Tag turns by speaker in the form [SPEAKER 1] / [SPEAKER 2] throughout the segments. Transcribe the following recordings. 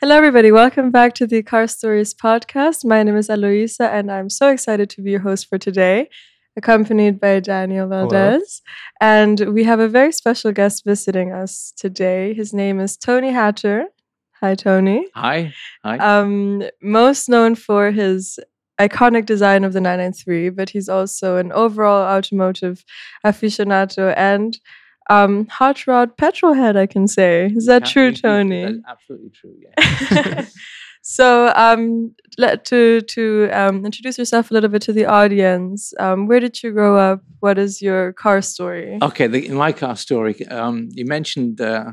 [SPEAKER 1] Hello, everybody. Welcome back to the Car Stories podcast. My name is Aloisa, and I'm so excited to be your host for today, accompanied by Daniel Valdez. And we have a very special guest visiting us today. His name is Tony Hatter. Hi, Tony.
[SPEAKER 2] Hi. Hi.
[SPEAKER 1] Um, most known for his iconic design of the 993, but he's also an overall automotive aficionado and um, hot rod petrol head, I can say. Is that
[SPEAKER 2] Yeah,
[SPEAKER 1] true, Tony?
[SPEAKER 2] that's absolutely true. Yeah.
[SPEAKER 1] so, um, let, to to um, introduce yourself a little bit to the audience, um, where did you grow up? What is your car story?
[SPEAKER 2] okay. The, in my car story, um, you mentioned uh,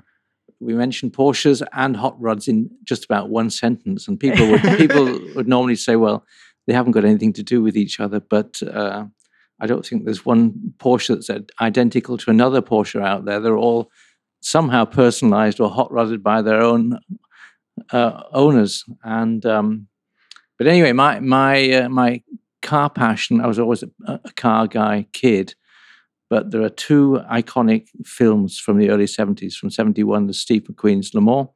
[SPEAKER 2] we mentioned Porsches and hot rods in just about one sentence, and people would people would normally say, well, they haven't got anything to do with each other, but. Uh, I don't think there's one Porsche that's identical to another Porsche out there. They're all somehow personalized or hot rodded by their own uh, owners. And um, but anyway, my my uh, my car passion. I was always a, a car guy, kid. But there are two iconic films from the early '70s. From '71, the Steve McQueen's Le Mans,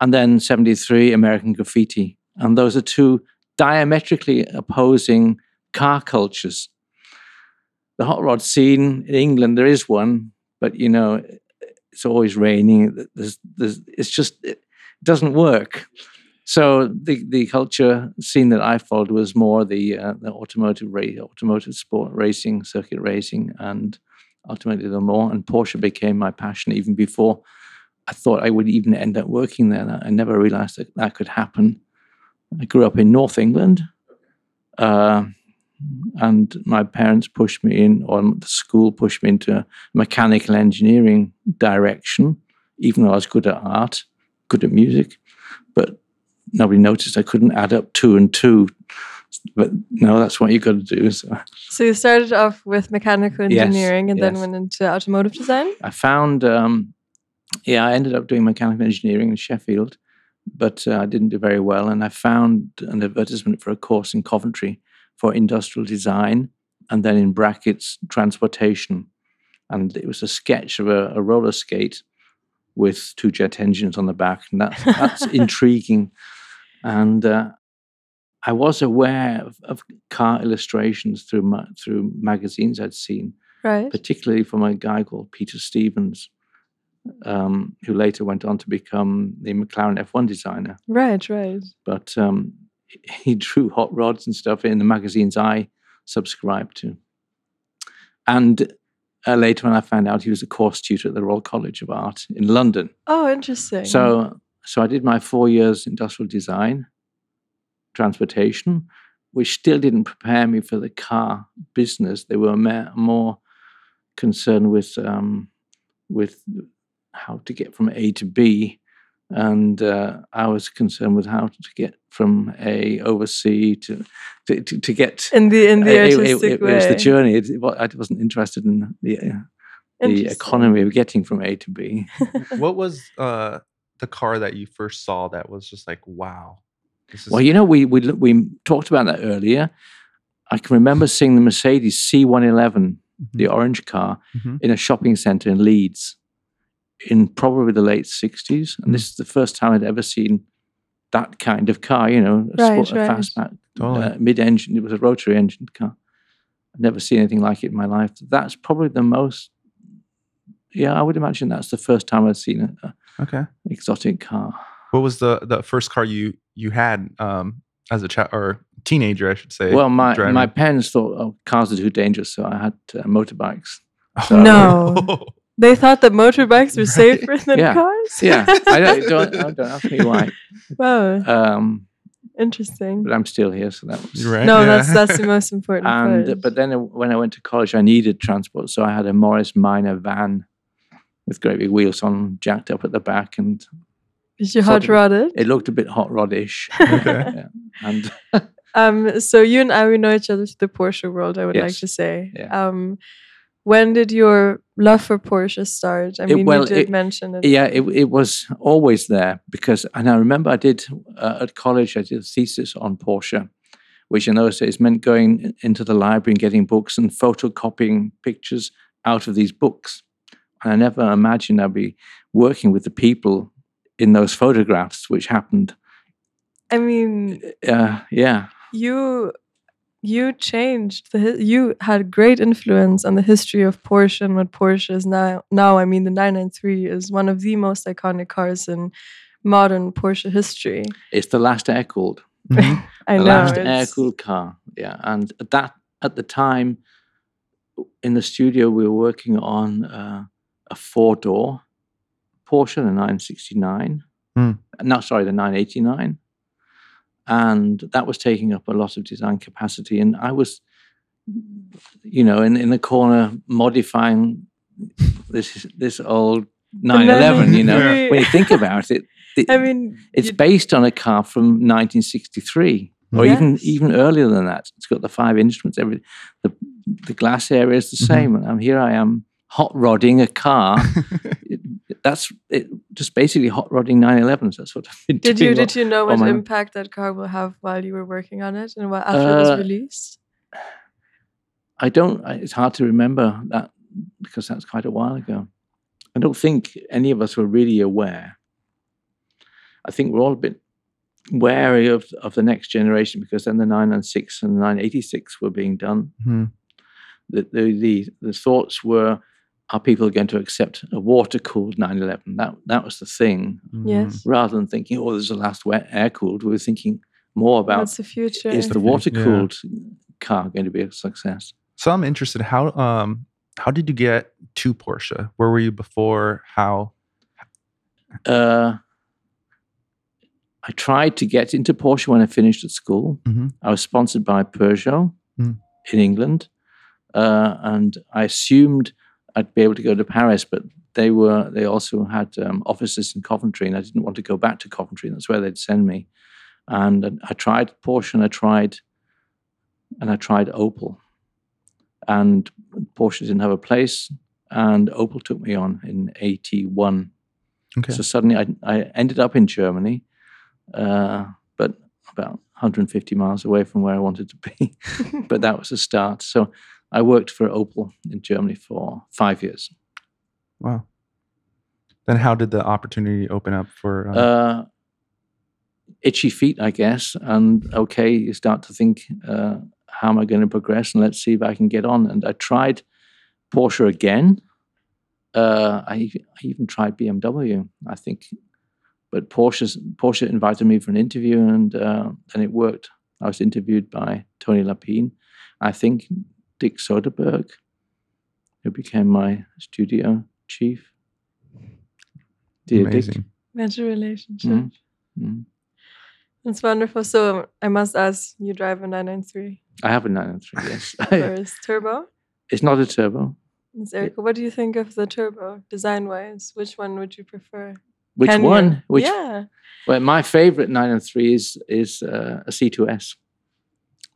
[SPEAKER 2] and then '73, American Graffiti. And those are two diametrically opposing car cultures. The hot rod scene in England, there is one, but you know, it's always raining. There's, there's, it's just it doesn't work. So the the culture scene that I followed was more the uh, the automotive automotive sport racing, circuit racing, and ultimately the more. And Porsche became my passion even before I thought I would even end up working there. I never realized that that could happen. I grew up in North England, uh, and my parents pushed me in, or the school pushed me into a mechanical engineering direction, even though I was good at art, good at music, but nobody noticed I couldn't add up two and two. But no, that's what you got to do. So
[SPEAKER 1] So you started off with mechanical
[SPEAKER 2] Yes,
[SPEAKER 1] engineering and then went into automotive design.
[SPEAKER 2] I found, um, yeah, I ended up doing mechanical engineering in Sheffield, but uh, I didn't do very well. And I found an advertisement for a course in Coventry for industrial design, and then in brackets, transportation. And it was a sketch of a, a roller skate with two jet engines on the back, and that, that's intriguing. And uh, I was aware of, of car illustrations through ma- through magazines I'd seen,
[SPEAKER 1] Right.
[SPEAKER 2] particularly from a guy called Peter Stevens, um, who later went on to become the McLaren F1 designer.
[SPEAKER 1] Right, right.
[SPEAKER 2] But um, he drew hot rods and stuff in the magazines I subscribed to. And uh, later, when I found out he was a course tutor at the Royal College of Art in London.
[SPEAKER 1] Oh, interesting.
[SPEAKER 2] So, so I did my four years industrial design, transportation, which still didn't prepare me for the car business. They were more concerned with um, with how to get from A to B, and uh, I was concerned with how to get from A overseas to to, to, to get.
[SPEAKER 1] in the in the
[SPEAKER 2] it, it-
[SPEAKER 1] artistic
[SPEAKER 2] it
[SPEAKER 1] way.
[SPEAKER 2] was the journey. It, it, I wasn't interested in the uh, the economy of getting from A to B.
[SPEAKER 3] what was uh the car that you first saw that was just like wow
[SPEAKER 2] Well, you know, we we we talked about that earlier. I can remember seeing the Mercedes C111, the orange car,
[SPEAKER 3] Mhm.
[SPEAKER 2] in a shopping centre in Leeds, in probably the late '60s, and this is the first time I'd ever seen that kind of car. You know, a,
[SPEAKER 1] Right,
[SPEAKER 2] sport, a fastback
[SPEAKER 3] Totally.
[SPEAKER 2] uh, mid-engine. It was a rotary engine car. I've never seen anything like it in my life. That's probably the most. Yeah, I would imagine that's the first time I've seen an
[SPEAKER 3] okay
[SPEAKER 2] exotic car.
[SPEAKER 3] what was the the first car you you had um as a child or teenager i should say
[SPEAKER 2] Well, my,
[SPEAKER 3] driving?
[SPEAKER 2] my parents thought oh, cars are too dangerous, so I had uh, motorbikes.
[SPEAKER 3] Oh,
[SPEAKER 2] So-
[SPEAKER 1] No. They thought that motorbikes were
[SPEAKER 3] Right.
[SPEAKER 1] safer than
[SPEAKER 2] Yeah.
[SPEAKER 1] cars.
[SPEAKER 2] Yeah, I don't, don't, don't, don't ask me why.
[SPEAKER 1] wow,
[SPEAKER 2] Um,
[SPEAKER 1] interesting.
[SPEAKER 2] but I'm still here, so that was.
[SPEAKER 3] right
[SPEAKER 1] No,
[SPEAKER 3] yeah.
[SPEAKER 1] that's that's the most important
[SPEAKER 2] And
[SPEAKER 1] part.
[SPEAKER 2] but then when I went to college, I needed transport, so I had a Morris Minor van with great big wheels on, jacked up at the back, and
[SPEAKER 1] Did you hot
[SPEAKER 2] of-
[SPEAKER 1] rod it?
[SPEAKER 2] it looked a bit hot rodish.
[SPEAKER 3] Okay.
[SPEAKER 2] Yeah. And
[SPEAKER 1] Um, so you and I we know each other through the Porsche world. I would like to say.
[SPEAKER 2] Yeah.
[SPEAKER 1] Um, when did your love for Porsche start? I
[SPEAKER 2] It-
[SPEAKER 1] mean,
[SPEAKER 2] well,
[SPEAKER 1] you did
[SPEAKER 2] it-
[SPEAKER 1] mention it.
[SPEAKER 2] yeah, it, it was always there because, and I remember I did uh, at college, I did a thesis on Porsche, which in those days meant going into the library and getting books and photocopying pictures out of these books. And I never imagined I'd be working with the people in those photographs, which happened.
[SPEAKER 1] I mean,
[SPEAKER 2] Uh, yeah,
[SPEAKER 1] you you changed the you had great influence on the history of Porsche and what Porsche is now. Now, I mean, the 993 is one of the most iconic cars in modern Porsche history.
[SPEAKER 2] it's the last air cooled.
[SPEAKER 1] I
[SPEAKER 2] the
[SPEAKER 1] know.
[SPEAKER 2] last air cooled car. Yeah, and at that at the time in the studio we were working on uh, a four door Porsche, the 969.
[SPEAKER 3] Hmm.
[SPEAKER 2] No, sorry, the 989, and that was taking up a lot of design capacity. And I was, you know, in in the corner modifying this this old 911. You know,
[SPEAKER 1] Yeah.
[SPEAKER 2] when you think about it. it-
[SPEAKER 1] I mean,
[SPEAKER 2] it's
[SPEAKER 1] you-
[SPEAKER 2] based on a car from 1963, or even
[SPEAKER 1] Yes.
[SPEAKER 2] even earlier than that. It's got the five instruments. Every the the glass area is the
[SPEAKER 3] Mhm.
[SPEAKER 2] same, and I'm here. I am hot rodding a car. It- that's it, just basically hot rodding 911s. That's what I've been
[SPEAKER 1] did
[SPEAKER 2] doing.
[SPEAKER 1] you did you know what
[SPEAKER 2] my-
[SPEAKER 1] impact that car will have while you were working on it and what after it was
[SPEAKER 2] Uh,
[SPEAKER 1] released?
[SPEAKER 2] I don't. I- It's hard to remember that because that's quite a while ago. I don't think any of us were really aware. I think we're all a bit wary of of the next generation because then the 996 and the 986 were being done.
[SPEAKER 3] Mhm.
[SPEAKER 2] The the the, the thoughts were. Are people going to accept a water cooled 911? That that was the thing.
[SPEAKER 1] Yes.
[SPEAKER 2] Rather than thinking, oh, there's a last air cooled, we were thinking more about
[SPEAKER 1] What's the future?
[SPEAKER 2] is the water cooled car going to be a success?
[SPEAKER 3] So I'm interested. How um how did you get to Porsche? Where were you before? How?
[SPEAKER 2] uh, I tried to get into Porsche when I finished at school.
[SPEAKER 3] Mhm.
[SPEAKER 2] I was sponsored by Peugeot
[SPEAKER 3] Mm.
[SPEAKER 2] in England, uh, and I assumed I'd be able to go to Paris, but they were they also had um, offices in Coventry, and I didn't want to go back to Coventry. That's where they'd send me. And I tried Porsche, and I tried, and I tried Opel, and Porsche didn't have a place, and Opel took me on in '81.
[SPEAKER 3] Okay.
[SPEAKER 2] So suddenly I, I ended up in Germany, uh, but about 150 miles away from where I wanted to be. but that was a start. So I worked for Opel in Germany for five years.
[SPEAKER 3] Wow. Then how did the opportunity open up for? Uh,
[SPEAKER 2] Uh, itchy feet, I guess. And okay, you start to think, uh, how am I going to progress? And let's see if I can get on. And I tried Porsche again. Uh, I, I even tried BMW, I think. But Porsche's, Porsche invited me for an interview, and uh, and it worked. I was interviewed by Tony Lapine, I think Dick Soderberg, who became my studio chief. Dear Dick.
[SPEAKER 3] amazing.
[SPEAKER 1] Major relationship.
[SPEAKER 2] Mhm. Mhm.
[SPEAKER 1] That's wonderful. So I must ask, you drive a 993
[SPEAKER 2] I have a 993, yes.
[SPEAKER 1] first turbo?
[SPEAKER 2] it's not a turbo.
[SPEAKER 1] Ms. Erica, what do you think of the turbo design wise? Which one would you prefer?
[SPEAKER 2] Which
[SPEAKER 1] Can you?
[SPEAKER 2] one? Which
[SPEAKER 1] yeah.
[SPEAKER 2] well, my favorite 993 is is uh, a C2S.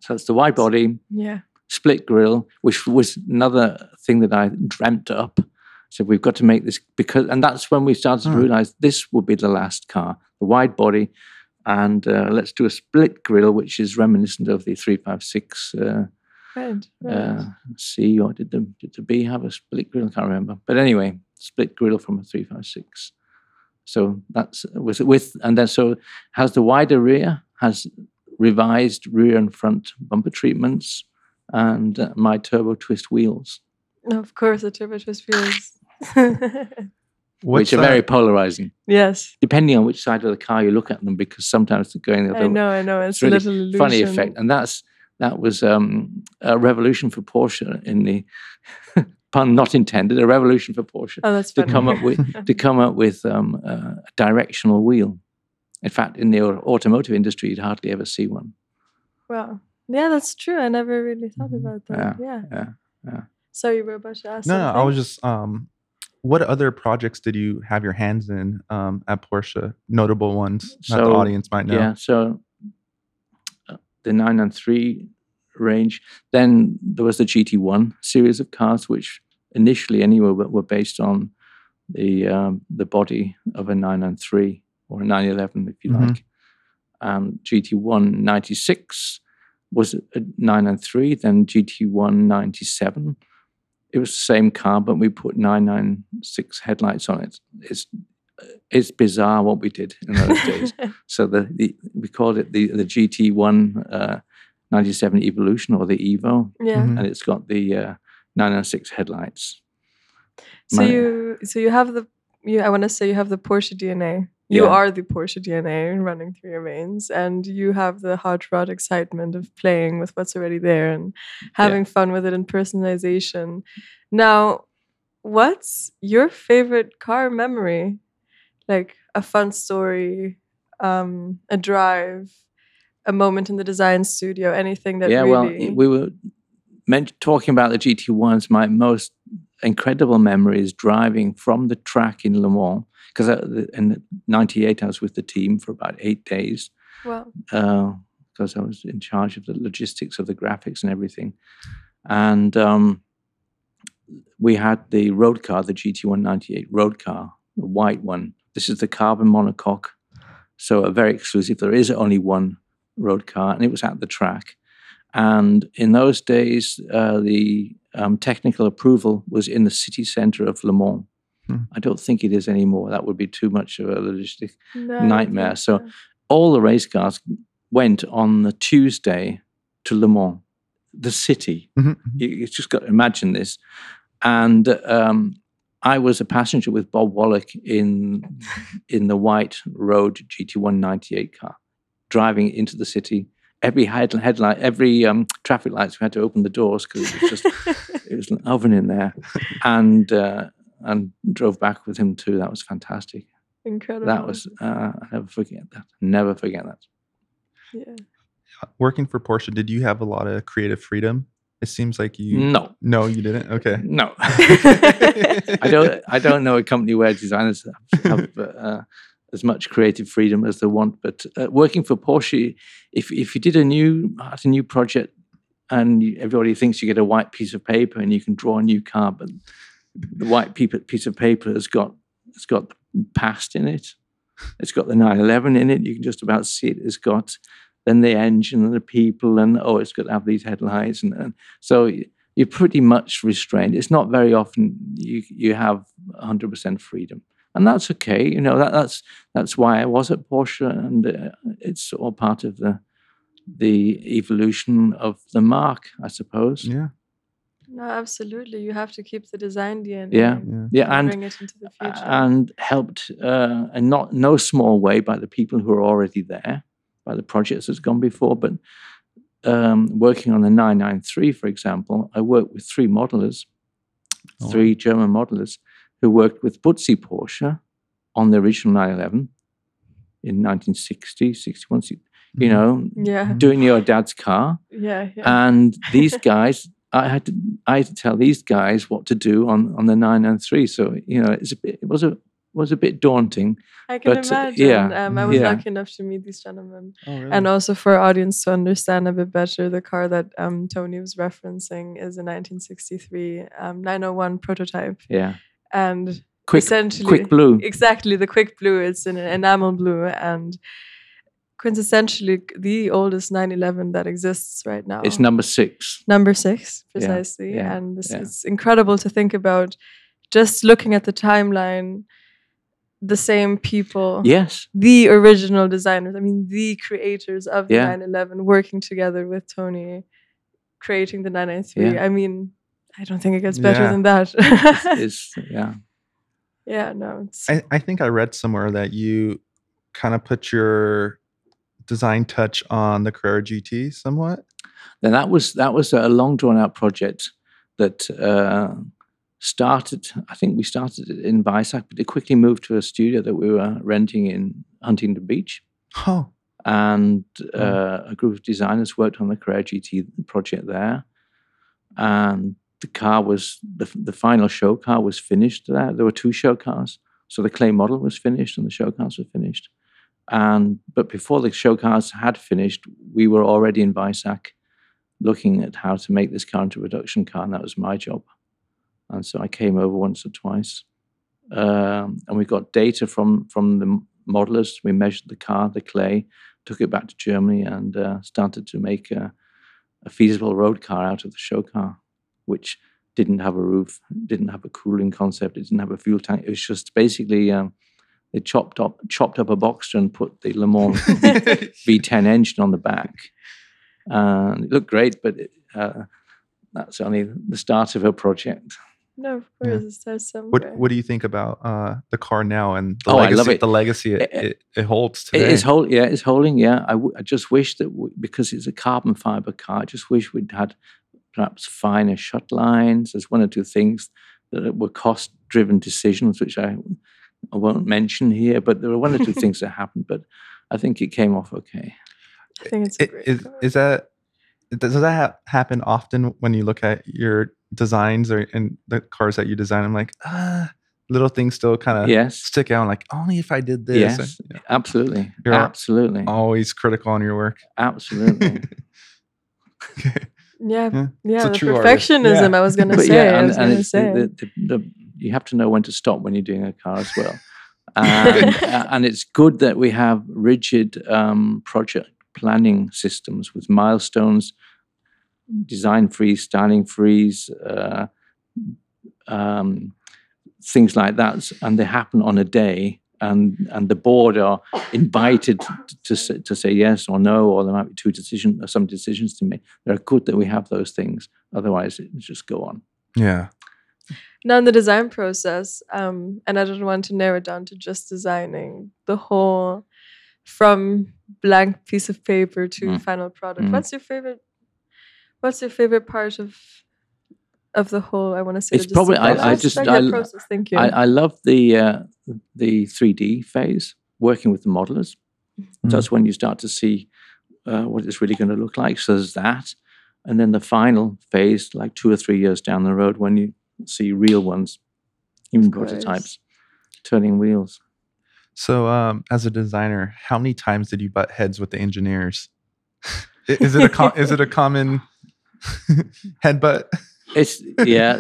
[SPEAKER 2] So it's the wide body,
[SPEAKER 1] Yeah.
[SPEAKER 2] Split grille, which was another thing that I dreamt up. So we've got to make this because, and that's when we started to
[SPEAKER 3] Hmm.
[SPEAKER 2] realize this would be the last car, the wide body, and uh, let's do a split grille, which is reminiscent of the 356 uh,
[SPEAKER 1] Right. right.
[SPEAKER 2] uh, C or did the did the B have a split grill? I can't remember. But anyway, split grill from a three five six. So that's with with and then so has the wider rear, has revised rear and front bumper treatments, and uh, my turbo twist wheels,
[SPEAKER 1] of course, the turbo twist wheels.
[SPEAKER 2] Which are
[SPEAKER 3] that?
[SPEAKER 2] very polarizing,
[SPEAKER 1] yes.
[SPEAKER 2] depending on which side of the car you look at them, because sometimes they're going the other
[SPEAKER 1] I know, I know. It's,
[SPEAKER 2] it's really
[SPEAKER 1] a little illusion.
[SPEAKER 2] funny effect, and that's that was um, a revolution for Porsche in the pun not intended, a revolution for Porsche
[SPEAKER 1] Oh, that's
[SPEAKER 2] to come up with to come up with um, uh, a directional wheel. In fact, in the automotive industry, you'd hardly ever see one.
[SPEAKER 1] wow. Yeah, that's true. I never really thought
[SPEAKER 3] Mhm.
[SPEAKER 1] about that. Yeah.
[SPEAKER 2] yeah, yeah.
[SPEAKER 1] Sorry, you were about to ask
[SPEAKER 3] No, no. I was just um, what other projects did you have your hands in um at Porsche? Notable ones that the audience might know.
[SPEAKER 2] Yeah, so uh, the 993 range. Then there was the GT1 series of cars, which initially, anyway, were, were based on the um, the body of a 993 or a 911, if you
[SPEAKER 3] Mhm.
[SPEAKER 2] like. Um, GT1 96 was a 993, then GT197. It was the same car, but we put 996 headlights on it. It's it's bizarre what we did in those days. So the, the we called it the the GT1 uh, 97 Evolution or the Evo,
[SPEAKER 1] yeah.
[SPEAKER 3] Mhm.
[SPEAKER 2] and it's got the uh, 906 headlights.
[SPEAKER 1] So
[SPEAKER 2] My-
[SPEAKER 1] you so you have the you I want to say you have the Porsche DNA. You
[SPEAKER 2] Yeah.
[SPEAKER 1] are the Porsche DNA running through your veins, and you have the hot rod excitement of playing with what's already there and having fun with it and personalization. Now, what's your favorite car memory? Like a fun story, um, a drive, a moment in the design studio, anything that
[SPEAKER 2] yeah,
[SPEAKER 1] really.
[SPEAKER 2] well, we were talking about the GT1s. My most incredible memory is driving from the track in Le Mans because in '98 I was with the team for about eight days
[SPEAKER 1] well,
[SPEAKER 2] because I was in charge of the logistics of the graphics and everything, and um, we had the road car, the GT1 98 road car, the white one. This is the carbon monocoque, so a very exclusive. There is only one road car, and it was at the track. And in those days, uh, the um, technical approval was in the city center of Le Mans.
[SPEAKER 3] Hmm.
[SPEAKER 2] I don't think it is anymore. That would be too much of a logistic.
[SPEAKER 1] no,
[SPEAKER 2] Nightmare. So- All the race cars went on the Tuesday to Le Mans, the city.
[SPEAKER 3] Mhm.
[SPEAKER 2] You, you just got to imagine this. And um, I was a passenger with Bob Wollek in in the white road GT198 car, driving into the city. Every head, headlight, every um, traffic lights, we had to open the doors because it was just it was an oven in there, and uh, and drove back with him too. That was fantastic.
[SPEAKER 1] Incredible.
[SPEAKER 2] That was uh, I never forget that. Never forget that.
[SPEAKER 1] yeah.
[SPEAKER 3] Working for Porsche, did you have a lot of creative freedom? It seems like you.
[SPEAKER 2] No,
[SPEAKER 3] No, you didn't. Okay.
[SPEAKER 2] no. I don't. I don't know a company where designers have, have uh, as much creative freedom as they want. But uh, working for Porsche, if if you did a new had a new project, and everybody thinks you get a white piece of paper and you can draw a new car, but the white piece of paper has got it's got past in it. It's got the 911 in it. You can just about see it. It's got then the engine and the people, and oh, it's got to have these headlights, and, and so you're pretty much restrained. It's not very often you you have 100% freedom, and that's okay. You know that that's that's why I was at Porsche, and uh, it's all part of the the evolution of the marque, I suppose.
[SPEAKER 3] Yeah.
[SPEAKER 1] No, absolutely. You have to keep the design DNA.
[SPEAKER 2] Yeah.
[SPEAKER 3] Yeah.
[SPEAKER 2] Yeah, and
[SPEAKER 1] bring it into the future.
[SPEAKER 2] and helped uh, in not no small way by the people who are already there, by the projects that's gone before. But um, working on the 993, for example, I worked with three modelers,
[SPEAKER 3] Oh,
[SPEAKER 2] three German modelers who worked with Butzi Porsche on the original 911 in 1960, 61, si- you
[SPEAKER 3] Mhm.
[SPEAKER 2] know,
[SPEAKER 1] yeah,
[SPEAKER 2] doing your dad's car.
[SPEAKER 1] yeah, yeah.
[SPEAKER 2] And these guys, I had to I had to tell these guys what to do on on the 993. So you know, it's a bit, it was a was a bit daunting.
[SPEAKER 1] I can
[SPEAKER 2] but, uh,
[SPEAKER 1] imagine.
[SPEAKER 2] yeah,
[SPEAKER 1] um, I was
[SPEAKER 2] yeah.
[SPEAKER 1] lucky enough to meet these gentlemen.
[SPEAKER 3] Oh, really?
[SPEAKER 1] And also for our audience to understand a bit better, the car that um, Tony was referencing is a 1963 um, 901 prototype.
[SPEAKER 2] Yeah,
[SPEAKER 1] And
[SPEAKER 2] quick
[SPEAKER 1] essentially,
[SPEAKER 2] quick blue.
[SPEAKER 1] exactly the quick blue, it's an enamel blue. And quintessentially the oldest 911 that exists right now.
[SPEAKER 2] It's number six.
[SPEAKER 1] number six precisely
[SPEAKER 2] yeah,
[SPEAKER 1] and this
[SPEAKER 2] yeah.
[SPEAKER 1] it's incredible to think about just looking at the timeline the same people
[SPEAKER 2] Yes,
[SPEAKER 1] the original designers i mean the creators of the
[SPEAKER 2] Yeah.
[SPEAKER 1] 911 working together with tony creating the 993
[SPEAKER 2] Yeah.
[SPEAKER 1] i mean i don't think it gets better
[SPEAKER 3] Yeah.
[SPEAKER 1] than that
[SPEAKER 2] is yeah.
[SPEAKER 1] yeah no it's
[SPEAKER 3] I, I think I read somewhere that you kind of put your design touch on the Carrera GT somewhat.
[SPEAKER 2] Then that was that was a long drawn out project that uh, started. I think we started it in Weissach, but it quickly moved to a studio that we were renting in Huntington Beach.
[SPEAKER 3] Oh,
[SPEAKER 2] and
[SPEAKER 3] Oh.
[SPEAKER 2] uh, a group of designers worked on the Carrera GT project there. And the car was the, the final show car was finished there. There were two show cars, so the clay model was finished and the show cars were finished. And but before the show cars had finished, we were already in Weissach looking at how to make this car into a production car, and that was my job. And so I came over once or twice, um, and we got data from from the modelers. We measured the car, the clay, took it back to Germany, and uh, started to make a, a feasible road car out of the show car, which didn't have a roof, didn't have a cooling concept, it didn't have a fuel tank. It was just basically um, they chopped up chopped up a Boxster and put the Le Mans V10 engine on the back, and it looked great. But it, uh, that's only the start of her project.
[SPEAKER 1] No, of
[SPEAKER 3] Yeah.
[SPEAKER 1] course, it starts somewhere.
[SPEAKER 3] What What do you think about uh, the car now and the
[SPEAKER 2] Oh, I
[SPEAKER 3] legacy?
[SPEAKER 2] love it.
[SPEAKER 3] The legacy it, it, it holds
[SPEAKER 2] It
[SPEAKER 3] today.
[SPEAKER 2] is hold, yeah, it's holding. Yeah, I, w- I just wish that w- because it's a carbon fiber car, I just wish we'd had perhaps finer shut lines. There's one or two things that were cost-driven decisions, which I, I won't mention here. But there were one or two things that happened. But I think it came off okay.
[SPEAKER 1] I think it's a
[SPEAKER 3] I-
[SPEAKER 1] great
[SPEAKER 3] is, is that does that ha- happen often when you look at your designs or in the cars that you design? I'm like, ah, little things still kind of
[SPEAKER 2] yes,
[SPEAKER 3] stick out. Like, only if I did this.
[SPEAKER 2] yes,
[SPEAKER 3] Yeah.
[SPEAKER 2] absolutely,
[SPEAKER 3] You're
[SPEAKER 2] absolutely,
[SPEAKER 3] Always critical on your work.
[SPEAKER 2] absolutely.
[SPEAKER 1] yeah,
[SPEAKER 3] Yeah.
[SPEAKER 1] yeah, the perfectionism.
[SPEAKER 3] Yeah.
[SPEAKER 1] I was gonna say.
[SPEAKER 2] yeah,
[SPEAKER 1] I
[SPEAKER 2] and,
[SPEAKER 1] was
[SPEAKER 2] and
[SPEAKER 1] gonna
[SPEAKER 2] it's
[SPEAKER 1] say.
[SPEAKER 2] the, the, the, you have to know when to stop when you're doing a car as well. and, uh, and it's good that we have rigid um, project planning systems with milestones, design freeze, styling freeze, uh, um, things like that, and they happen on a day. And and the board are invited to to say, to say yes or no, or there might be two decisions or some decisions to make. They're good that we have those things. Otherwise, it just go on.
[SPEAKER 3] Yeah.
[SPEAKER 1] Now in the design process, um, and I don't want to narrow it down to just designing the whole from blank piece of paper to
[SPEAKER 2] Mm.
[SPEAKER 1] final product.
[SPEAKER 2] Mm.
[SPEAKER 1] What's your favorite? What's your favorite part of of the whole? I want to say
[SPEAKER 2] It's probably- I-? I just-
[SPEAKER 1] Like
[SPEAKER 2] I
[SPEAKER 1] process. Thank you.
[SPEAKER 2] I, I love the uh, the 3D phase, working with the modelers.
[SPEAKER 3] Mm.
[SPEAKER 2] That's when you start to see uh, what it's really going to look like. So there's that, and then the final phase, like two or three years down the road, when you see real ones, even prototypes, turning wheels.
[SPEAKER 3] So, um, as a designer, how many times did you butt heads with the engineers? Is it a com- is it a common headbutt?
[SPEAKER 2] It's yeah.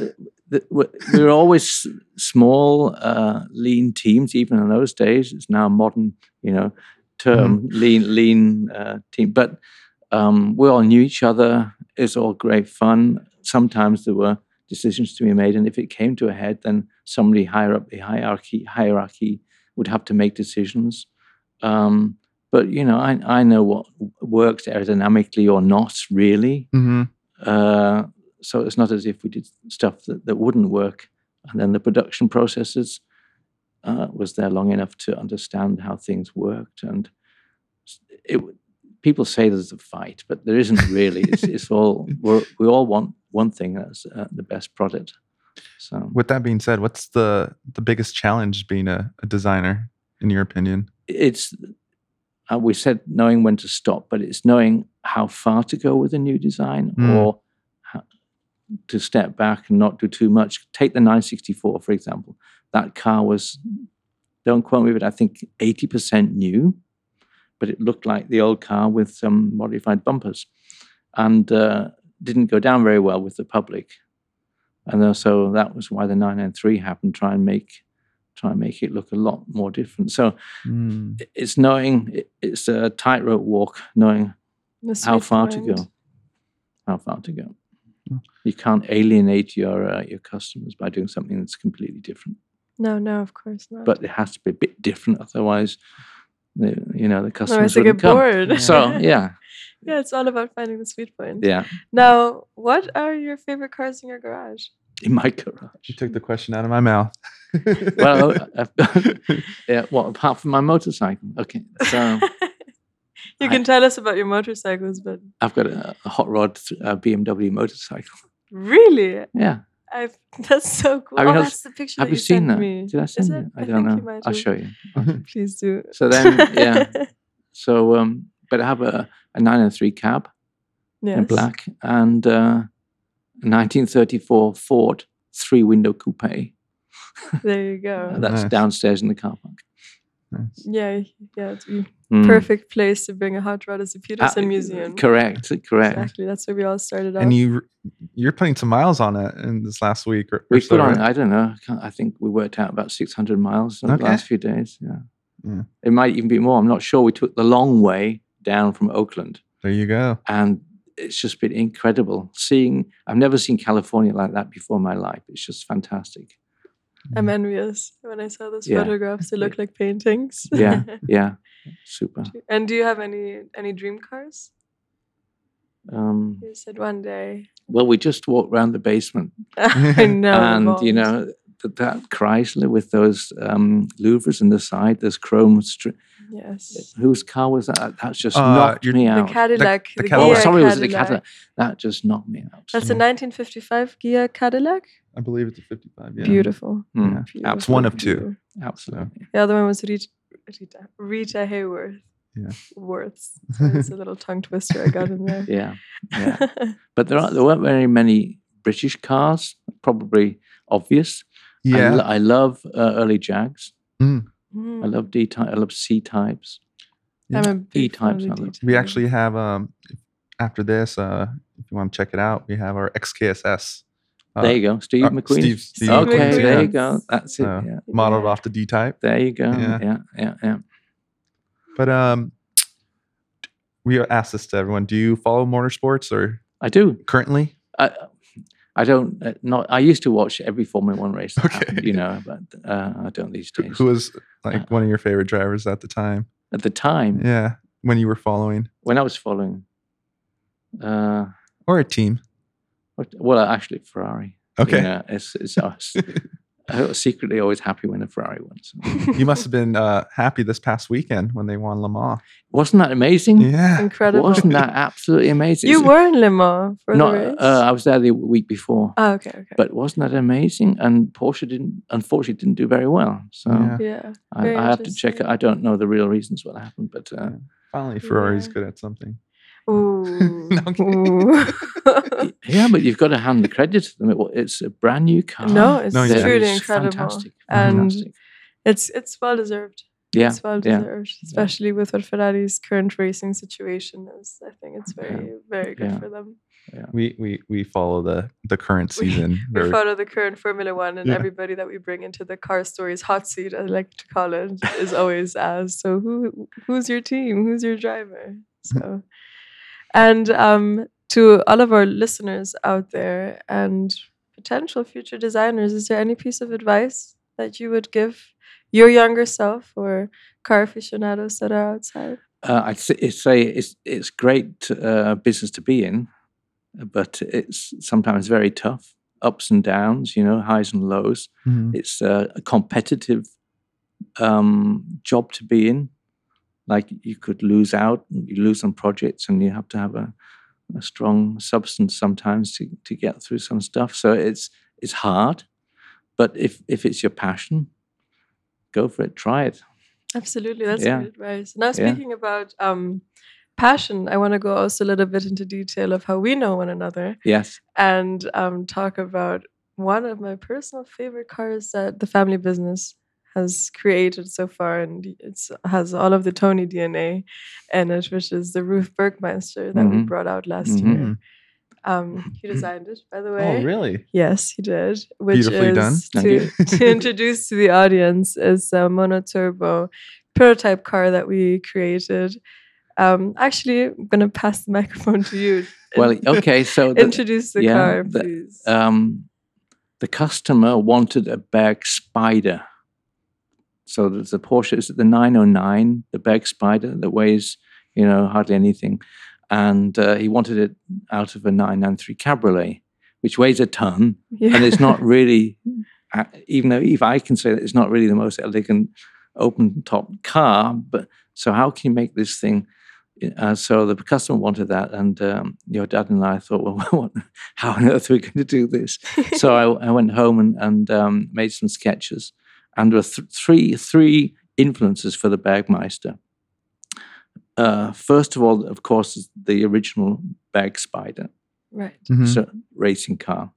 [SPEAKER 2] the- we- we were always small, uh, lean teams. Even in those days, it's now a modern, you know, term. Lean, lean uh, team. But um, we all knew each other. It's all great fun. Sometimes there were decisions to be made, and if it came to a head, then somebody higher up the hierarchy hierarchy would have to make decisions. Um, but you know, I I know what works aerodynamically or not really.
[SPEAKER 3] Mm-hmm.
[SPEAKER 2] Uh, so it's not as if we did stuff that, that wouldn't work. And then the production processes uh, was there long enough to understand how things worked. And it, people say there's a fight, but there isn't really. it's, it's all we're, we all want one thing that's uh, the best product. So
[SPEAKER 3] With that being said, what's the the biggest challenge being a, a designer, in your opinion?
[SPEAKER 2] it's uh, we said knowing when to stop, but it's knowing how far to go with a new design
[SPEAKER 3] Mm.
[SPEAKER 2] or how to step back and not do too much. Take the 964 for example. That car was, don't quote me, but I think 80% new, but it looked like the old car with some modified bumpers, and uh, didn't go down very well with the public. And uh, so that was why the 993 happened. Try and make, try and make it look a lot more different. So
[SPEAKER 3] Mm.
[SPEAKER 2] it's knowing it's a tightrope walk, knowing how
[SPEAKER 1] sweet
[SPEAKER 2] far to go. How far to go.
[SPEAKER 3] Mm.
[SPEAKER 2] You can't alienate your uh, your customers by doing something that's completely different.
[SPEAKER 1] No, no, of course not.
[SPEAKER 2] But it has to be a bit different, otherwise, the, you know, the
[SPEAKER 1] Otherwise
[SPEAKER 2] customers
[SPEAKER 1] they
[SPEAKER 2] wouldn't
[SPEAKER 1] get
[SPEAKER 2] come.
[SPEAKER 1] bored.
[SPEAKER 2] So yeah,
[SPEAKER 1] yeah, it's all about finding the sweet point.
[SPEAKER 2] yeah.
[SPEAKER 1] Now, what are your favorite cars in your garage?
[SPEAKER 2] In my garage.
[SPEAKER 3] You took the question out of my mouth.
[SPEAKER 2] Well, I've got, yeah. Well, apart from my motorcycle, okay. So
[SPEAKER 1] you
[SPEAKER 2] I-
[SPEAKER 1] can tell us about your motorcycles, but
[SPEAKER 2] I've got a, a hot rod uh, BMW motorcycle.
[SPEAKER 1] really,
[SPEAKER 2] Yeah.
[SPEAKER 1] I've that's so cool.
[SPEAKER 2] Have you
[SPEAKER 1] oh, that's the picture.
[SPEAKER 2] Have
[SPEAKER 1] that
[SPEAKER 2] you seen
[SPEAKER 1] sent
[SPEAKER 2] that?
[SPEAKER 1] Me.
[SPEAKER 2] Did I send
[SPEAKER 1] it?
[SPEAKER 2] it? I,
[SPEAKER 1] I
[SPEAKER 2] don't
[SPEAKER 1] think
[SPEAKER 2] know.
[SPEAKER 1] might
[SPEAKER 2] I'll show you.
[SPEAKER 1] Please do.
[SPEAKER 2] So then, yeah. So, um, but I have a, a 903 cab
[SPEAKER 1] yes.
[SPEAKER 2] in black and uh, a 1934 Ford three window coupe.
[SPEAKER 1] There you go.
[SPEAKER 2] That's
[SPEAKER 3] Nice.
[SPEAKER 2] downstairs in the car park.
[SPEAKER 3] Nice.
[SPEAKER 1] yeah, yeah. It's a
[SPEAKER 2] Mm.
[SPEAKER 1] perfect place to bring a hot rod as a
[SPEAKER 2] Uh,
[SPEAKER 1] Petersen museum.
[SPEAKER 2] Correct, correct.
[SPEAKER 1] Exactly. That's where we all started off.
[SPEAKER 3] and you you're putting some miles on it in this last week. Or, or
[SPEAKER 2] We
[SPEAKER 3] so,
[SPEAKER 2] put on,
[SPEAKER 3] right?
[SPEAKER 2] I don't know, I I think we worked out about 600 miles in
[SPEAKER 3] Okay.
[SPEAKER 2] the last few days. Yeah.
[SPEAKER 3] Yeah.
[SPEAKER 2] It might even be more. I'm not sure. We took the long way down from Oakland.
[SPEAKER 3] There you go.
[SPEAKER 2] and it's just been incredible seeing i've never seen california like that before in my life it's just fantastic
[SPEAKER 1] I'm envious when I saw those
[SPEAKER 2] Yeah.
[SPEAKER 1] photographs. They look like paintings.
[SPEAKER 2] Yeah, yeah, super.
[SPEAKER 1] and do you have any any dream cars?
[SPEAKER 2] Um,
[SPEAKER 1] You said one day.
[SPEAKER 2] well, we just walked around the basement,
[SPEAKER 1] I know.
[SPEAKER 2] and you know that, that Chrysler with those um, louvers in the side, those chrome. Stri-
[SPEAKER 1] Yes.
[SPEAKER 2] whose car was that? That's just
[SPEAKER 3] Uh,
[SPEAKER 2] knocked
[SPEAKER 3] you're-
[SPEAKER 2] me
[SPEAKER 1] The. Cadillac.
[SPEAKER 3] the
[SPEAKER 1] The,
[SPEAKER 3] Cadillac.
[SPEAKER 2] oh,
[SPEAKER 1] Ghia
[SPEAKER 2] sorry, was it the
[SPEAKER 1] Cadillac.
[SPEAKER 2] Cadillac? That just knocked me out.
[SPEAKER 1] That's a 1955 Ghia Cadillac.
[SPEAKER 3] I believe it's a 55. Yeah.
[SPEAKER 1] Beautiful.
[SPEAKER 2] Mm,
[SPEAKER 3] Yeah.
[SPEAKER 1] Beautiful.
[SPEAKER 3] It's one of two.
[SPEAKER 2] Absolutely.
[SPEAKER 1] The other one was Rita, Rita, Rita Hayworth.
[SPEAKER 3] Yeah.
[SPEAKER 1] Worths. So it's a little tongue twister I got in there.
[SPEAKER 2] Yeah, yeah. But there, are, there weren't very many British cars. Probably obvious. I,
[SPEAKER 3] Yeah.
[SPEAKER 2] lo- I love uh, early Jags.
[SPEAKER 1] Mm.
[SPEAKER 2] I love D type. I love C types.
[SPEAKER 1] I'm a big fan of
[SPEAKER 2] E-types
[SPEAKER 1] the
[SPEAKER 2] are the-
[SPEAKER 1] D-type.
[SPEAKER 3] we actually have um after this uh if you want to check it out we have our xkss uh,
[SPEAKER 2] there you go, Steve
[SPEAKER 3] uh,
[SPEAKER 2] McQueen.
[SPEAKER 3] Steve- Steve
[SPEAKER 2] okay,
[SPEAKER 1] McQueen,
[SPEAKER 2] there you go. That's it.
[SPEAKER 3] uh,
[SPEAKER 2] yeah.
[SPEAKER 3] modeled off the d-type
[SPEAKER 2] There you go.
[SPEAKER 3] Yeah.
[SPEAKER 2] Yeah, yeah, yeah.
[SPEAKER 3] but um we asked this to everyone do you follow motorsports or
[SPEAKER 2] I do.
[SPEAKER 3] currently
[SPEAKER 2] I, I don't. Uh, not. I used to watch every Formula One race.
[SPEAKER 3] Okay.
[SPEAKER 2] happened, you know, but uh, I don't these days.
[SPEAKER 3] who was like
[SPEAKER 2] Uh,
[SPEAKER 3] one of your favorite drivers at the time
[SPEAKER 2] At the time,
[SPEAKER 3] yeah when you were following
[SPEAKER 2] when I was following, uh,
[SPEAKER 3] or a team
[SPEAKER 2] well, actually Ferrari.
[SPEAKER 3] okay
[SPEAKER 2] You know, it's, it's us. I was secretly always happy when a Ferrari wins.
[SPEAKER 3] You must have been uh happy this past weekend when they won le mans
[SPEAKER 2] Wasn't that amazing?
[SPEAKER 3] yeah
[SPEAKER 1] Incredible.
[SPEAKER 2] Wasn't that absolutely amazing?
[SPEAKER 1] You were in Le Mans for
[SPEAKER 2] Not,
[SPEAKER 1] the race.
[SPEAKER 2] uh, I was there the week before.
[SPEAKER 1] oh, okay, okay.
[SPEAKER 2] But wasn't that amazing? And Porsche didn't, unfortunately, didn't do very well. So
[SPEAKER 3] Yeah.
[SPEAKER 1] yeah.
[SPEAKER 2] I, I have to check it. I don't know the real reasons what happened, but uh,
[SPEAKER 3] finally ferrari's
[SPEAKER 1] Yeah.
[SPEAKER 3] good at something
[SPEAKER 1] Ooh.
[SPEAKER 3] No,
[SPEAKER 1] Ooh.
[SPEAKER 2] yeah, but you've got to hand the credit to them. It, it's a brand new car.
[SPEAKER 1] no, it's
[SPEAKER 3] No, yeah.
[SPEAKER 1] Truly
[SPEAKER 2] just
[SPEAKER 1] incredible.
[SPEAKER 2] Fantastic.
[SPEAKER 1] And
[SPEAKER 2] fantastic.
[SPEAKER 1] it's it's well deserved.
[SPEAKER 2] Yeah,
[SPEAKER 1] It's well
[SPEAKER 2] yeah.
[SPEAKER 1] deserved, especially with what Ferrari's current racing situation is. I think it's
[SPEAKER 2] Yeah.
[SPEAKER 1] very, very good
[SPEAKER 2] Yeah.
[SPEAKER 1] for them.
[SPEAKER 3] we we we follow the the current season
[SPEAKER 1] We
[SPEAKER 3] very
[SPEAKER 1] follow the current Formula One, and
[SPEAKER 3] Yeah.
[SPEAKER 1] everybody that we bring into the car stories hot seat, I like to call it, is always asked. So who who's your team? Who's your driver? So, and um, to all of our listeners out there and potential future designers, is there any piece of advice that you would give your younger self or car aficionados that are outside?
[SPEAKER 2] Uh, I'd say it's, it's it's great uh, business to be in, but it's sometimes very tough. Ups and downs, you know, highs and lows.
[SPEAKER 3] Mhm.
[SPEAKER 2] It's uh, a competitive um, job to be in. Like you could lose out, you lose on projects, and you have to have a, a strong substance sometimes to, to get through some stuff. So it's it's hard, but if if it's your passion, go for it. Try it.
[SPEAKER 1] Absolutely, that's
[SPEAKER 2] Yeah.
[SPEAKER 1] good advice. Now,
[SPEAKER 2] Yeah.
[SPEAKER 1] speaking about um, passion, I want to go also a little bit into detail of how we know one another
[SPEAKER 2] Yes.
[SPEAKER 1] and um, talk about one of my personal favorite cars that the family business has created so far, and it has all of the Tony DNA in it, which is the Ruf Bergmeister that we
[SPEAKER 2] Mhm.
[SPEAKER 1] brought out last
[SPEAKER 2] Mhm.
[SPEAKER 1] year. Um, he designed it, by the way.
[SPEAKER 3] oh really
[SPEAKER 1] Yes, he did. Which
[SPEAKER 3] Beautifully
[SPEAKER 1] is
[SPEAKER 3] done.
[SPEAKER 2] Thank
[SPEAKER 1] to,
[SPEAKER 2] you.
[SPEAKER 1] to introduce to the audience is a monoturbo prototype car that we created. Um, actually, I'm gonna pass the microphone to you.
[SPEAKER 2] Well, okay. So the,
[SPEAKER 1] introduce the
[SPEAKER 2] yeah,
[SPEAKER 1] car,
[SPEAKER 2] the-
[SPEAKER 1] please.
[SPEAKER 2] um, the customer wanted a Berg Spider. So there's a Porsche, is it the 909, the Berg Spider that weighs, you know, hardly anything. And uh, he wanted it out of a 993 Cabriolet, which weighs a ton.
[SPEAKER 1] yeah.
[SPEAKER 2] And it's not really, uh, even though if I can say that it's not really the most elegant open top car, but so how can you make this thing? Uh, so the customer wanted that, and um, your dad and I thought, well, what, how on earth are we going to do this? so I, I went home and, and um, made some sketches, and there were th- three three influences for the Bergmeister. Uh, first of all, of course, the original Berg Spider,
[SPEAKER 1] right.
[SPEAKER 3] Mhm.
[SPEAKER 2] so racing car.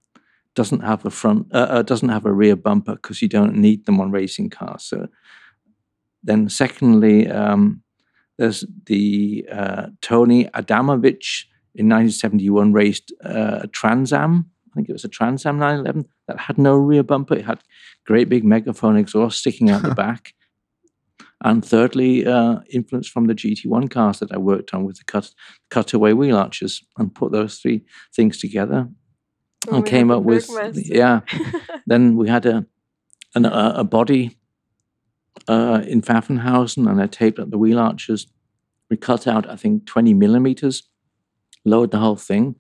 [SPEAKER 2] Doesn't have a front, uh, uh, doesn't have a rear bumper because you don't need them on racing cars. So then, secondly, um, there's the uh, Tony Adamowicz in 1971 raced uh, a Trans Am. I think it was a Trans Am 911 that had no rear bumper. It had great big megaphone exhaust sticking out the back. And thirdly, uh, influence from the GT1 cars that I worked on with the cut, cutaway wheel arches and put those three things together
[SPEAKER 1] When
[SPEAKER 2] and came up with
[SPEAKER 1] Bergmeister.
[SPEAKER 2] yeah. Then we had a and a, a body uh, in Pfaffenhausen, and I taped up the wheel arches. We cut out, I think, 20 millimeters, lowered the whole thing.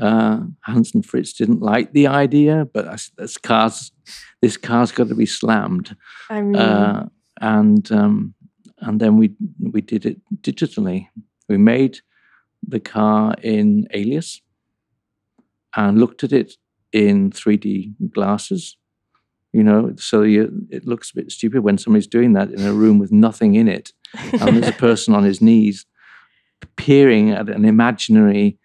[SPEAKER 2] Uh, Hans and Fritz didn't like the idea, but I s- this car's this car's got to be slammed,
[SPEAKER 1] I mean,
[SPEAKER 2] uh, and um, and then we we did it digitally. We made the car in Alias and looked at it in 3D glasses. You know, so you, it looks a bit stupid when somebody's doing that in a room with nothing in it, and there's a person on his knees peering at an imaginary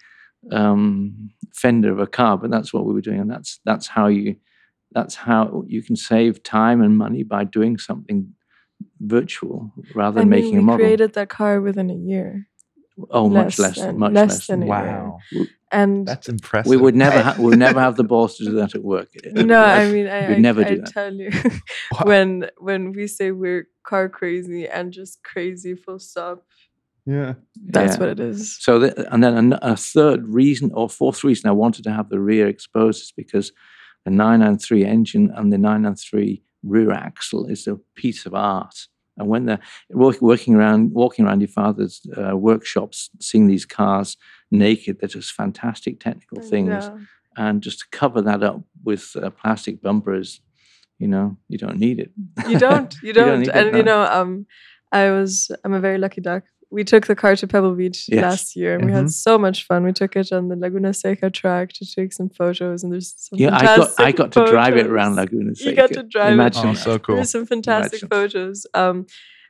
[SPEAKER 2] um, fender of a car. But that's what we were doing, and that's that's how you that's how you can save time and money by doing something virtual rather
[SPEAKER 1] I
[SPEAKER 2] than
[SPEAKER 1] mean,
[SPEAKER 2] making a model.
[SPEAKER 1] We created that car within a year,
[SPEAKER 2] oh, much
[SPEAKER 1] less
[SPEAKER 2] less,
[SPEAKER 1] than-
[SPEAKER 2] much
[SPEAKER 1] less
[SPEAKER 2] less.
[SPEAKER 1] than
[SPEAKER 2] than
[SPEAKER 1] a
[SPEAKER 2] that.
[SPEAKER 1] year.
[SPEAKER 3] Wow,
[SPEAKER 1] and
[SPEAKER 3] that's impressive.
[SPEAKER 2] We would never, ha- we'll never have the balls to do that at work.
[SPEAKER 1] no, I mean, I,
[SPEAKER 2] We'd
[SPEAKER 1] I,
[SPEAKER 2] never
[SPEAKER 1] I
[SPEAKER 2] do that.
[SPEAKER 1] tell you,
[SPEAKER 3] Wow.
[SPEAKER 1] when when we say we're car crazy and just crazy, full stop.
[SPEAKER 3] Yeah.
[SPEAKER 1] That's
[SPEAKER 2] Yeah.
[SPEAKER 1] what it is.
[SPEAKER 2] So, th- and then an- a third reason or fourth reason I wanted to have the rear exposed is because the 993 engine and the 993 rear axle is a piece of art. And when they're working around, walking around your father's uh, workshops, seeing these cars naked, they're just fantastic technical things.
[SPEAKER 1] Yeah.
[SPEAKER 2] And just to cover that up with uh, plastic bumpers, you know, you don't need it.
[SPEAKER 1] You don't. You
[SPEAKER 2] don't
[SPEAKER 1] don't.
[SPEAKER 2] need it,
[SPEAKER 1] and you know, um, I was. I'm a very lucky duck. We took the car to Pebble Beach
[SPEAKER 2] Yes.
[SPEAKER 1] last year, and we had
[SPEAKER 3] Mhm.
[SPEAKER 1] so much fun. We took it on the Laguna Seca track to take some photos, and there's some
[SPEAKER 2] Yeah, I got I
[SPEAKER 1] fantastic
[SPEAKER 2] got to drive it
[SPEAKER 1] photos.
[SPEAKER 2] around Laguna Seca.
[SPEAKER 1] You got to drive it.
[SPEAKER 2] Imagine
[SPEAKER 3] Oh, so cool.
[SPEAKER 1] There's some fantastic
[SPEAKER 2] Imagine.
[SPEAKER 1] photos. Um,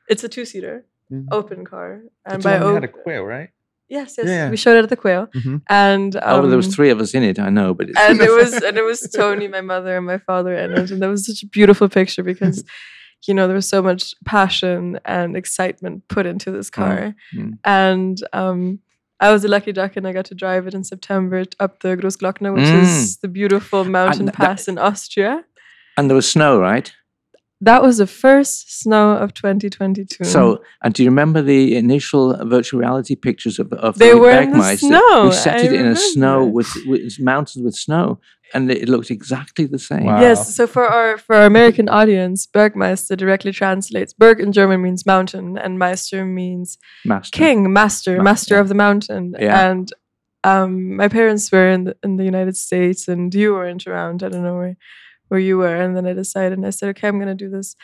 [SPEAKER 1] it's a two-seater,
[SPEAKER 3] Mhm.
[SPEAKER 1] open car, and
[SPEAKER 3] That's the
[SPEAKER 1] by
[SPEAKER 3] one that had a quail, right?
[SPEAKER 1] yes, yes,
[SPEAKER 3] Yeah.
[SPEAKER 1] we showed it at the Quail,
[SPEAKER 3] Mhm.
[SPEAKER 1] and um,
[SPEAKER 2] oh, there was three of us in it. I know, but it's,
[SPEAKER 1] and it was and it was Tony, my mother, and my father in it, and that was such a beautiful picture because you know there was so much passion and excitement put into this car,
[SPEAKER 2] mm.
[SPEAKER 1] and um, I was a lucky duck, and I got to drive it in September up the Großglockner, which
[SPEAKER 2] Mm.
[SPEAKER 1] is the beautiful mountain
[SPEAKER 2] that-
[SPEAKER 1] pass in Austria.
[SPEAKER 2] and there was snow, right?
[SPEAKER 1] That was the first snow of 2022.
[SPEAKER 2] So, and do you remember the initial virtual reality pictures of, of
[SPEAKER 1] They
[SPEAKER 2] the
[SPEAKER 1] were in the snow,
[SPEAKER 2] We set
[SPEAKER 1] I
[SPEAKER 2] it in a snow with, with mountains with snow, and it looked exactly the same.
[SPEAKER 3] Wow.
[SPEAKER 1] Yes, so for our for our American audience, Bergmeister directly translates. Berg in German means mountain, and Meister means
[SPEAKER 2] Master.
[SPEAKER 1] king, master,
[SPEAKER 2] Ma-
[SPEAKER 1] master of the mountain.
[SPEAKER 2] Yeah.
[SPEAKER 1] And um, my parents were in the, in the United States, and you weren't around. I don't know where where you were. And then I decided, and I said, okay, I'm gonna do this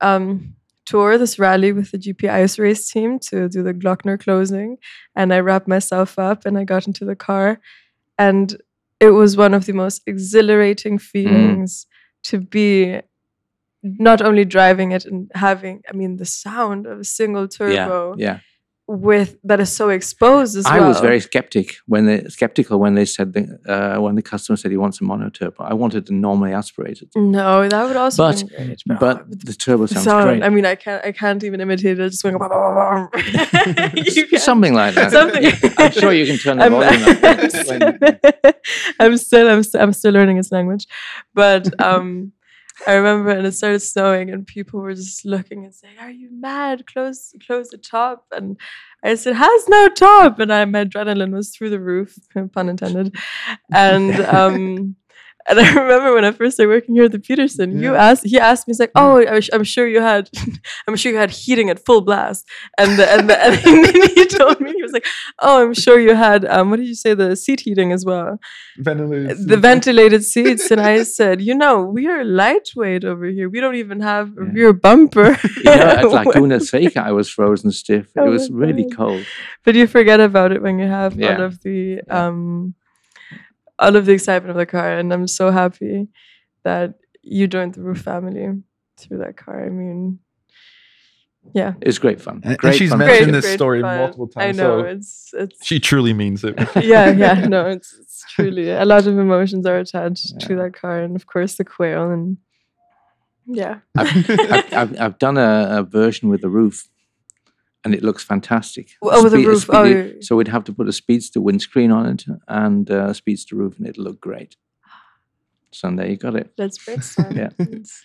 [SPEAKER 1] um, tour, this rally with the GP Ice Race team to do the Glockner closing. And I wrapped myself up, and I got into the car, and it was one of the most exhilarating feelings to be not only driving it and having i mean the sound of a single turbo
[SPEAKER 2] Yeah, yeah.
[SPEAKER 1] With that is so exposed as
[SPEAKER 2] I
[SPEAKER 1] well
[SPEAKER 2] was very skeptic when they skeptical when they said the, uh, when the customer said he wants a monoturbo. I wanted a normally aspirated,
[SPEAKER 1] no that would also
[SPEAKER 2] but
[SPEAKER 1] been great
[SPEAKER 2] but the turbo sounds
[SPEAKER 1] sound,
[SPEAKER 2] great.
[SPEAKER 1] i mean i can't i can't even imitate it just going bah, bah, bah, bah.
[SPEAKER 2] Something like that.
[SPEAKER 1] Something.
[SPEAKER 2] I'm sure you can turn the
[SPEAKER 1] I'm,
[SPEAKER 2] volume up.
[SPEAKER 1] I'm
[SPEAKER 2] when-
[SPEAKER 1] still, I'm still I'm still I'm still learning his language, but um, I remember and it started snowing and people were just looking and saying, "Are you mad? Close close the top." And I said, "Has no top," and I my adrenaline was through the roof, pun intended, and um. And I remember when I first started working here at the Petersen, you asked, he asked me, he's like, "Oh, I was- I'm sure you had, I'm sure you had heating at full blast." And the, and the, and then he told me he was like, "Oh, I'm sure you had, um, what did you say, the seat heating as well,
[SPEAKER 3] Ventilated.
[SPEAKER 1] the ventilated seats." And I said, "You know, we are lightweight over here. We don't even have a
[SPEAKER 2] Yeah.
[SPEAKER 1] rear bumper."
[SPEAKER 2] You know, at Laguna Seca, I was frozen stiff. It
[SPEAKER 1] Oh
[SPEAKER 2] was really
[SPEAKER 1] God.
[SPEAKER 2] cold.
[SPEAKER 1] but you forget about it when you have all
[SPEAKER 2] Yeah.
[SPEAKER 1] of the
[SPEAKER 2] Yeah.
[SPEAKER 1] um all of the excitement of the car and i'm so happy that you joined the Ruf family through that car i mean yeah
[SPEAKER 2] it's great fun.
[SPEAKER 3] And- and she's
[SPEAKER 2] fun.
[SPEAKER 3] mentioned
[SPEAKER 1] Great,
[SPEAKER 3] this
[SPEAKER 1] great
[SPEAKER 3] story
[SPEAKER 1] fun.
[SPEAKER 3] multiple times,
[SPEAKER 1] i know
[SPEAKER 3] so-
[SPEAKER 1] it's it's
[SPEAKER 3] she truly means it.
[SPEAKER 1] yeah yeah no it's, it's truly a lot of emotions are attached to that car and of course the quail and yeah
[SPEAKER 2] I've, I've, I've, I've done a, a version with the roof, and it looks fantastic.
[SPEAKER 1] Oh, with the
[SPEAKER 2] Speed-
[SPEAKER 1] roof. Oh,
[SPEAKER 2] speedy-
[SPEAKER 1] yeah.
[SPEAKER 2] so we'd have to put a speedster windscreen on it and a speedster roof, and it'll look great. Sunday, you got it.
[SPEAKER 1] let's brainstorm
[SPEAKER 2] Yeah.
[SPEAKER 1] It's-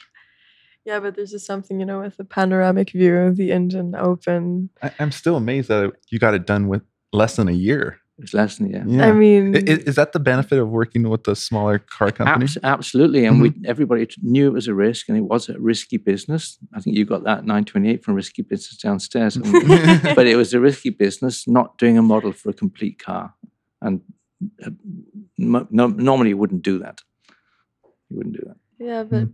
[SPEAKER 1] yeah but there's just something you know with the panoramic view of the engine open
[SPEAKER 3] I, I'm still amazed that you got it done with less than a year.
[SPEAKER 2] It's less than yeah.
[SPEAKER 3] Yeah.
[SPEAKER 1] I mean,
[SPEAKER 3] I- i- Is, that the benefit of working with a smaller car company?
[SPEAKER 2] Abs- absolutely, and
[SPEAKER 3] Mm-hmm.
[SPEAKER 2] we everybody knew it was a risk, and it was a risky business. I think you got that 928 from risky business downstairs, and- but it was a risky business, not doing a model for a complete car, and uh, mo- no, normally you wouldn't do that. You wouldn't do that.
[SPEAKER 1] yeah, but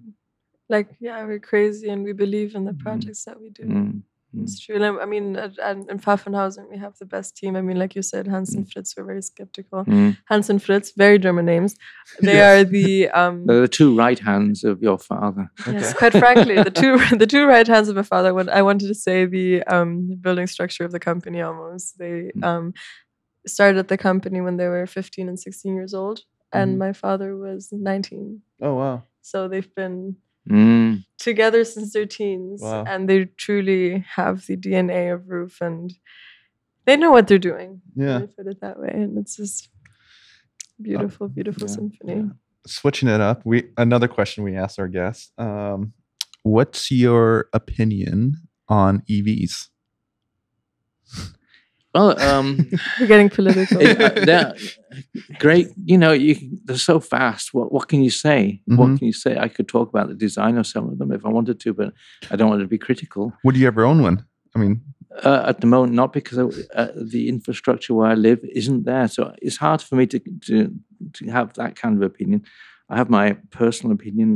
[SPEAKER 1] like, yeah, we're crazy and we believe in the
[SPEAKER 2] Mm.
[SPEAKER 1] projects that we do.
[SPEAKER 2] Mm.
[SPEAKER 1] It's true. And I mean, at, at, in Pfaffenhausen, we have the best team. I mean, like you said, Hans and Fritz were very skeptical.
[SPEAKER 2] Mm.
[SPEAKER 1] Hans and Fritz, very German names. They
[SPEAKER 3] Yes.
[SPEAKER 1] are the um,
[SPEAKER 2] They're the two right hands of your father.
[SPEAKER 1] Yes, quite frankly, the two the two right hands of my father. What I wanted to say, the um, building structure of the company almost. They
[SPEAKER 2] Mm.
[SPEAKER 1] um, started at the company when they were fifteen and sixteen years old, and
[SPEAKER 3] Mhm.
[SPEAKER 1] my father was nineteen.
[SPEAKER 3] oh wow.
[SPEAKER 1] So they've been
[SPEAKER 2] Mm.
[SPEAKER 1] together since their teens,
[SPEAKER 3] Wow.
[SPEAKER 1] and they truly have the DNA of Ruf, and they know what they're doing.
[SPEAKER 3] Yeah.
[SPEAKER 1] Me put it that way, and it's just beautiful, beautiful
[SPEAKER 2] yeah,
[SPEAKER 1] symphony.
[SPEAKER 2] yeah.
[SPEAKER 3] Switching it up, we another question we asked our guests. Um, what's your opinion on EVs?
[SPEAKER 2] Well, um,
[SPEAKER 1] We're getting political.
[SPEAKER 2] it- uh, great. You know, you they're so fast. What what can you say?
[SPEAKER 3] Mhm.
[SPEAKER 2] What can you say? I could talk about the design of some of them if I wanted to, but I don't want to be critical.
[SPEAKER 3] Would you ever own one? I mean,
[SPEAKER 2] Uh, at the moment, not because of, uh, the infrastructure where I live isn't there, so it's hard for me to to to have that kind of opinion. I have my personal opinion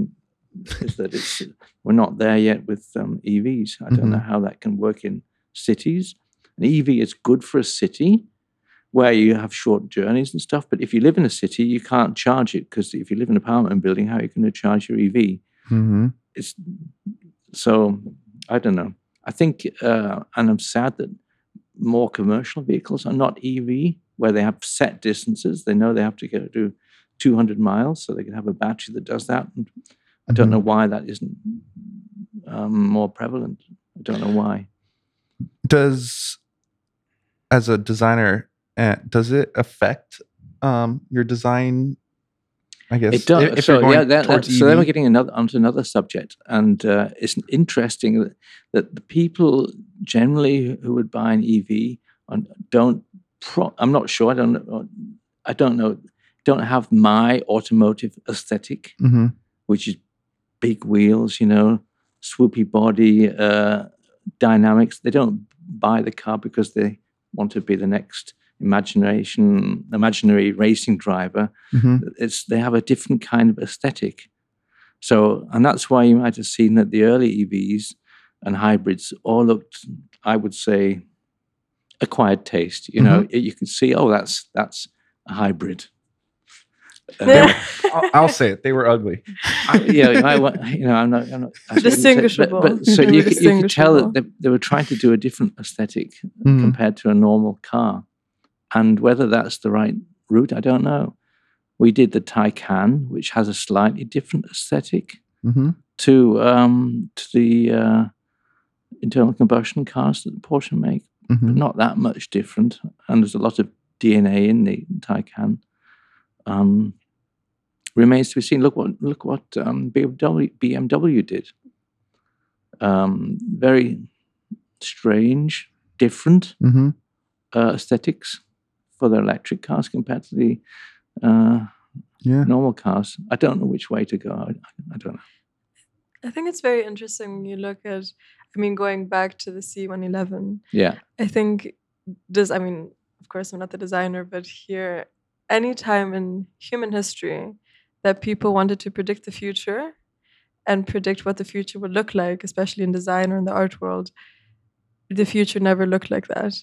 [SPEAKER 2] is that it's we're not there yet with um, EVs. I don't know how that can work in cities. An EV is good for a city where you have short journeys and stuff. But if you live in a city, you can't charge it because if you live in an apartment building, how are you going to charge your EV?
[SPEAKER 3] mhm.
[SPEAKER 2] it's so I don't know. I think, uh, and I'm sad that more commercial vehicles are not EV, where they have set distances. They know they have to go do 200 miles, so they can have a battery that does that. And I don't
[SPEAKER 3] Mhm.
[SPEAKER 2] know why that isn't um, more prevalent. I don't know why.
[SPEAKER 3] Does as a designer, uh, does it affect um, your design? I guess
[SPEAKER 2] It does.
[SPEAKER 3] if-
[SPEAKER 2] so yeah, that, that- so then we're getting another onto another subject, and uh, it's interesting that, that the people generally who would buy an EV on, don't. Pro- I'm not sure. I don't know. I don't know. Don't have my automotive aesthetic,
[SPEAKER 3] Mhm.
[SPEAKER 2] which is big wheels, you know, swoopy body, uh, dynamics. They don't buy the car because they want to be the next imagination, imaginary racing driver
[SPEAKER 3] Mhm.
[SPEAKER 2] it's they have a different kind of aesthetic. So, and that's why you might have seen that the early EVs and hybrids all looked, I would say, acquired taste. You know, you could see, oh, that's that's a hybrid.
[SPEAKER 3] They were- I'll, I'll say it. They were ugly.
[SPEAKER 2] I, yeah, I, you know, I'm not, I'm not I shouldn't say- but-
[SPEAKER 1] Distinguishable.
[SPEAKER 2] But, so you could, you could tell that they, they were trying to do a different aesthetic
[SPEAKER 3] Mhm.
[SPEAKER 2] compared to a normal car, and whether that's the right route, I don't know. We did the Taycan, which has a slightly different aesthetic
[SPEAKER 3] Mhm.
[SPEAKER 2] to um, to the uh, internal combustion cars that the Porsche make, but
[SPEAKER 3] Mhm.
[SPEAKER 2] not that much different. And there's a lot of DNA in the Taycan. Um, remains to be seen. Look what look what um, BMW BMW did. Um, very strange, different
[SPEAKER 3] Mhm.
[SPEAKER 2] uh, aesthetics for their electric cars compared to the uh,
[SPEAKER 3] Yeah.
[SPEAKER 2] normal cars. I don't know which way to go. I, I don't know.
[SPEAKER 1] I think it's very interesting when you look at, I mean, going back to the C111,
[SPEAKER 2] Yeah.
[SPEAKER 1] I think does I mean, of course I'm not the designer, but here any time in human history that people wanted to predict the future and predict what the future would look like, especially in design or in the art world, the future never looked like that.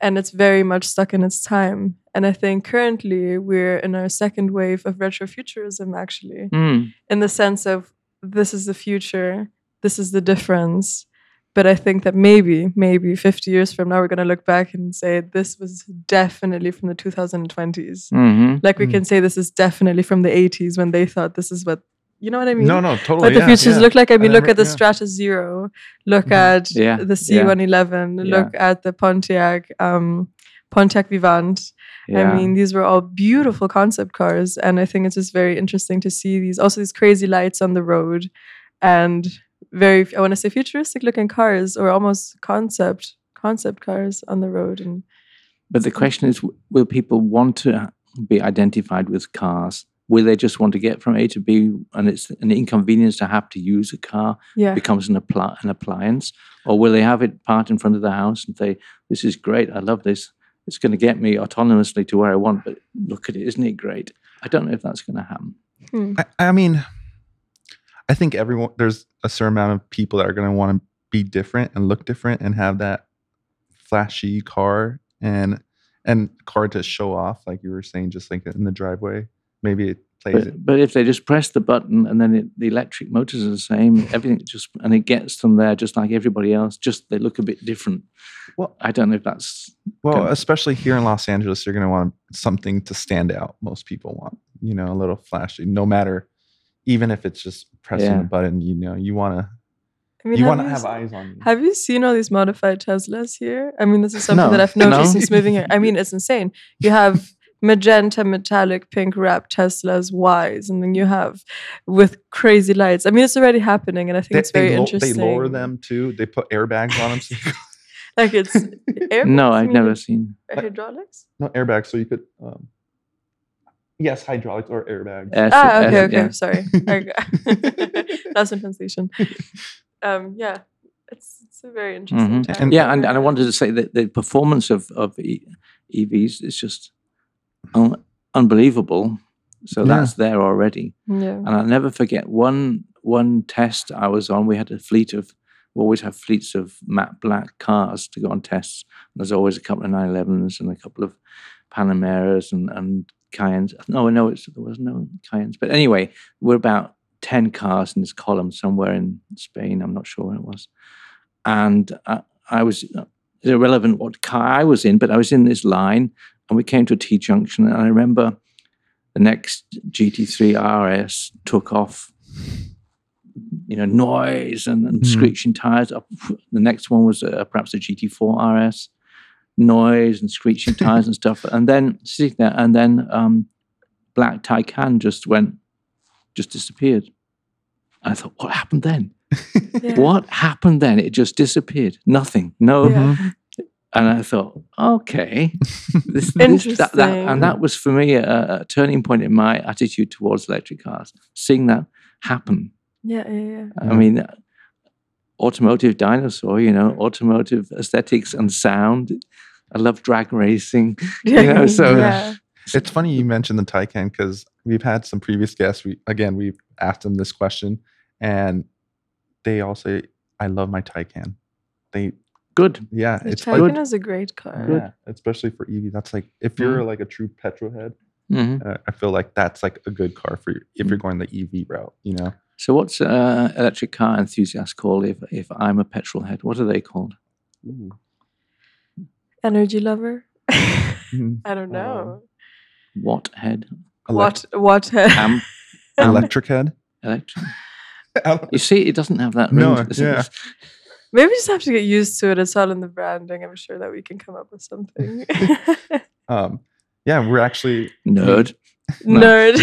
[SPEAKER 1] And it's very much stuck in its time. And I think currently we're in our second wave of retrofuturism, actually
[SPEAKER 2] Mm.
[SPEAKER 1] in the sense of this is the future, this is the difference. But I think that maybe, maybe 50 years from now, we're going to look back and say this was definitely from the 2020s.
[SPEAKER 2] hmm
[SPEAKER 1] Like we
[SPEAKER 3] Mm.
[SPEAKER 1] can say this is definitely from the 80s when they thought this is what, you know what I mean?
[SPEAKER 3] No, no, totally.
[SPEAKER 1] What the
[SPEAKER 3] yeah,
[SPEAKER 1] futures
[SPEAKER 3] yeah.
[SPEAKER 1] look like. I mean, look
[SPEAKER 3] remember-
[SPEAKER 1] at the
[SPEAKER 3] yeah.
[SPEAKER 1] Stratos Zero, look
[SPEAKER 3] Mhm.
[SPEAKER 1] at the C111,
[SPEAKER 2] yeah.
[SPEAKER 1] look at the Pontiac, um, Pontiac Vivant. I mean, these were all beautiful concept cars, and I think it's just very interesting to see these. Also, these crazy lights on the road, and very I want to say futuristic looking cars, or almost concept concept cars on the road, and
[SPEAKER 2] But the question is, will people want to be identified with cars? Will they just want to get from A to B, and it's an inconvenience to have to use a car
[SPEAKER 1] Yeah.
[SPEAKER 2] becomes an, appli- an appliance, or will they have it parked in front of the house and say, "This is great, I love this. It's going to get me autonomously to where I want." But look at it, isn't it great? I don't know if that's going to happen.
[SPEAKER 1] Hmm.
[SPEAKER 3] I, I mean, I think everyone there's a certain amount of people that are going to want to be different and look different and have that flashy car and and car to show off, like you were saying, just like in the driveway. Maybe it plays it.
[SPEAKER 2] But, but if they just press the button and then it, the electric motors are the same, everything just and it gets them there just like everybody else. Just they look a bit different.
[SPEAKER 3] Well-
[SPEAKER 2] I don't know if that's
[SPEAKER 3] Well,
[SPEAKER 2] of-
[SPEAKER 3] especially here in Los Angeles, you're going to want something to stand out. Most people want, you know, a little flashy, no matter, even if it's just pressing
[SPEAKER 2] Yeah.
[SPEAKER 3] a button. You know, you want to,
[SPEAKER 1] I mean,
[SPEAKER 3] you
[SPEAKER 1] have
[SPEAKER 3] want to
[SPEAKER 1] you
[SPEAKER 3] have eyes on you.
[SPEAKER 1] Have you seen all these modified Teslas here? I mean, this is something
[SPEAKER 2] No,
[SPEAKER 1] that I've noticed
[SPEAKER 2] no.
[SPEAKER 1] since moving here. I mean, it's insane. You have magenta, metallic, pink wrapped Teslas, Ys, and then you have with crazy lights. I mean, it's already happening, and I think it's very
[SPEAKER 3] lo-
[SPEAKER 1] interesting.
[SPEAKER 3] They lower them too. They put airbags on them. So
[SPEAKER 1] Like it's air.
[SPEAKER 2] no,
[SPEAKER 1] I
[SPEAKER 2] I've never seen.
[SPEAKER 1] hydraulics.
[SPEAKER 3] no airbags, so you could. Um, yes, hydraulics or airbags.
[SPEAKER 2] S-
[SPEAKER 1] Ah,
[SPEAKER 2] S-
[SPEAKER 1] okay, okay.
[SPEAKER 2] yeah.
[SPEAKER 1] Sorry, I that's in translation. Um, yeah, it's it's a very interesting
[SPEAKER 2] Mhm.
[SPEAKER 1] time.
[SPEAKER 3] And-
[SPEAKER 2] Yeah, and, and I wanted to say that the performance of of e- EVs is just un- unbelievable. So
[SPEAKER 3] Yeah.
[SPEAKER 2] that's there already.
[SPEAKER 1] yeah.
[SPEAKER 2] And I'll never forget one one test I was on. We had a fleet of we always have fleets of matte black cars to go on tests. There's always a couple of 911s and a couple of Panameras and, and Cayennes. No, no, it's, there was no Cayennes. But anyway, we're about 10 cars in this column somewhere in Spain. I'm not sure where it was. And I, I was, it's irrelevant what car I was in, but I was in this line and we came to a T junction. And I remember the next GT3 RS took off, you know, noise and, and
[SPEAKER 3] Mhm.
[SPEAKER 2] screeching tires. Up. The next one was uh, perhaps a GT4 RS, noise and screeching tires and stuff. And then sitting there, and then um, Black Taycan just went, just disappeared. I thought, what happened then?
[SPEAKER 1] Yeah.
[SPEAKER 2] What happened then? It just disappeared. Nothing. No.
[SPEAKER 1] Yeah.
[SPEAKER 3] Mhm.
[SPEAKER 2] And I thought, okay, this, this that, that,
[SPEAKER 1] Interesting.
[SPEAKER 2] and that was for me a, a turning point in my attitude towards electric cars. Seeing that happen.
[SPEAKER 1] Yeah, yeah, yeah.
[SPEAKER 2] I mean, automotive dinosaur. You know, automotive aesthetics and sound. I love drag racing. You know, so-
[SPEAKER 1] yeah.
[SPEAKER 3] It's funny you mentioned the Taycan because we've had some previous guests. We again we've asked them this question, and they all say, "I love my Taycan." They
[SPEAKER 2] Good.
[SPEAKER 3] yeah,
[SPEAKER 1] The
[SPEAKER 3] it's
[SPEAKER 1] Taycan
[SPEAKER 3] like
[SPEAKER 1] is a great car.
[SPEAKER 3] yeah, especially for EV. That's like if you're like a true petrol head,
[SPEAKER 2] hmm
[SPEAKER 3] uh, I feel like that's like a good car for you if you're going the EV route. You know,
[SPEAKER 2] So, what's uh, electric car enthusiasts called if if I'm a petrol head? What are they called?
[SPEAKER 1] Energy lover.
[SPEAKER 3] Mhm.
[SPEAKER 1] I don't know.
[SPEAKER 2] What head?
[SPEAKER 1] what what
[SPEAKER 2] Am, am
[SPEAKER 3] electric head.
[SPEAKER 2] electric. You see, it doesn't have that.
[SPEAKER 3] No,
[SPEAKER 2] ring to-
[SPEAKER 3] yeah.
[SPEAKER 1] Maybe we just have to get used to it. It's all in the branding. I'm sure that we can come up with something.
[SPEAKER 3] um, yeah, we're actually
[SPEAKER 2] Nerd. No.
[SPEAKER 1] Nerd.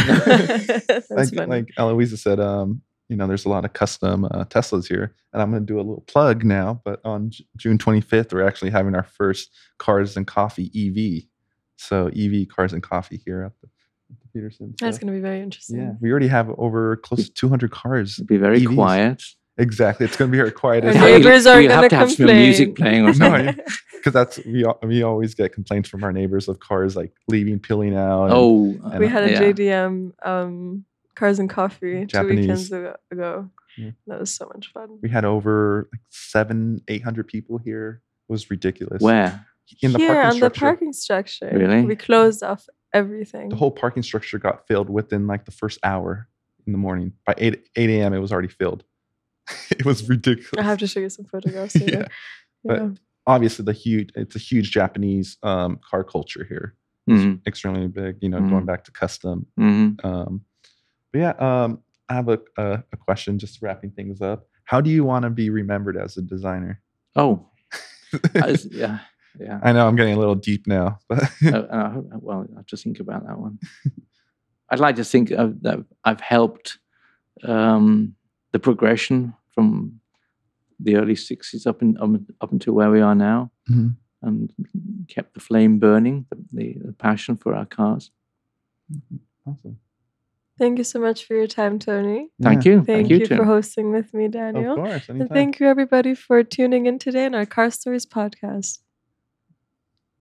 [SPEAKER 1] That's
[SPEAKER 3] like
[SPEAKER 1] funny.
[SPEAKER 3] like Aloisa said, um, you know, there's a lot of custom uh, Teslas here, and I'm going to do a little plug now. But on J- June 25th, we're actually having our first Cars and Coffee EV. So EV Cars and Coffee here at the, at the Petersen.
[SPEAKER 1] That's going to be very interesting.
[SPEAKER 3] yeah, we already have over close to 200 cars.
[SPEAKER 2] Be very
[SPEAKER 3] EVs.
[SPEAKER 2] quiet.
[SPEAKER 3] Exactly, it's going to be our quietest.
[SPEAKER 1] Our neighbors are
[SPEAKER 2] you have
[SPEAKER 1] gonna
[SPEAKER 2] to have some music playing or
[SPEAKER 3] No,
[SPEAKER 2] something.
[SPEAKER 3] because that's we we always get complaints from our neighbors of cars like leaving, peeling out. and-
[SPEAKER 2] Oh,
[SPEAKER 3] And,
[SPEAKER 1] we had a
[SPEAKER 2] yeah.
[SPEAKER 1] JDM um, Cars and Coffee two weekends ago. ago.
[SPEAKER 3] Yeah.
[SPEAKER 1] That was so much fun.
[SPEAKER 3] we had over like seven, eight hundred people here. It was ridiculous.
[SPEAKER 2] Where?
[SPEAKER 3] in the
[SPEAKER 1] Here
[SPEAKER 3] parking
[SPEAKER 1] on the parking structure.
[SPEAKER 2] Really?
[SPEAKER 1] We closed off everything.
[SPEAKER 3] the whole parking structure got filled within like the first hour in the morning. By 8, 8 a.m., it was already filled. it was ridiculous.
[SPEAKER 1] I have to show you some photographs. later.
[SPEAKER 3] Yeah, but- Obviously, the huge, it's a huge Japanese um, car culture here.
[SPEAKER 2] Mhm,
[SPEAKER 3] Extremely big, you know,
[SPEAKER 2] Mhm.
[SPEAKER 3] going back to custom.
[SPEAKER 2] mhm.
[SPEAKER 3] Um, but yeah, um, I have a, a, a question just wrapping things up. How do you want to be remembered as a designer?
[SPEAKER 2] Oh, was- yeah, yeah.
[SPEAKER 3] I know I'm getting a little deep now, but
[SPEAKER 2] Uh, uh, well, I'll just think about that one. I'd like to think of that I've helped um, the progression from the early '60s up in up, up until where we are now.
[SPEAKER 3] Mhm.
[SPEAKER 2] and kept the flame burning, the, the, the passion for our cars.
[SPEAKER 3] Awesome.
[SPEAKER 1] Thank you so much for your time, Tony.
[SPEAKER 2] Thank
[SPEAKER 3] Yeah.
[SPEAKER 2] you.
[SPEAKER 1] Thank,
[SPEAKER 2] Thank
[SPEAKER 1] you,
[SPEAKER 2] you,
[SPEAKER 1] for hosting with me, Daniel.
[SPEAKER 3] Of
[SPEAKER 1] Daniel.
[SPEAKER 3] course.
[SPEAKER 1] And thank you, everybody, for tuning in today in our Car Stories podcast.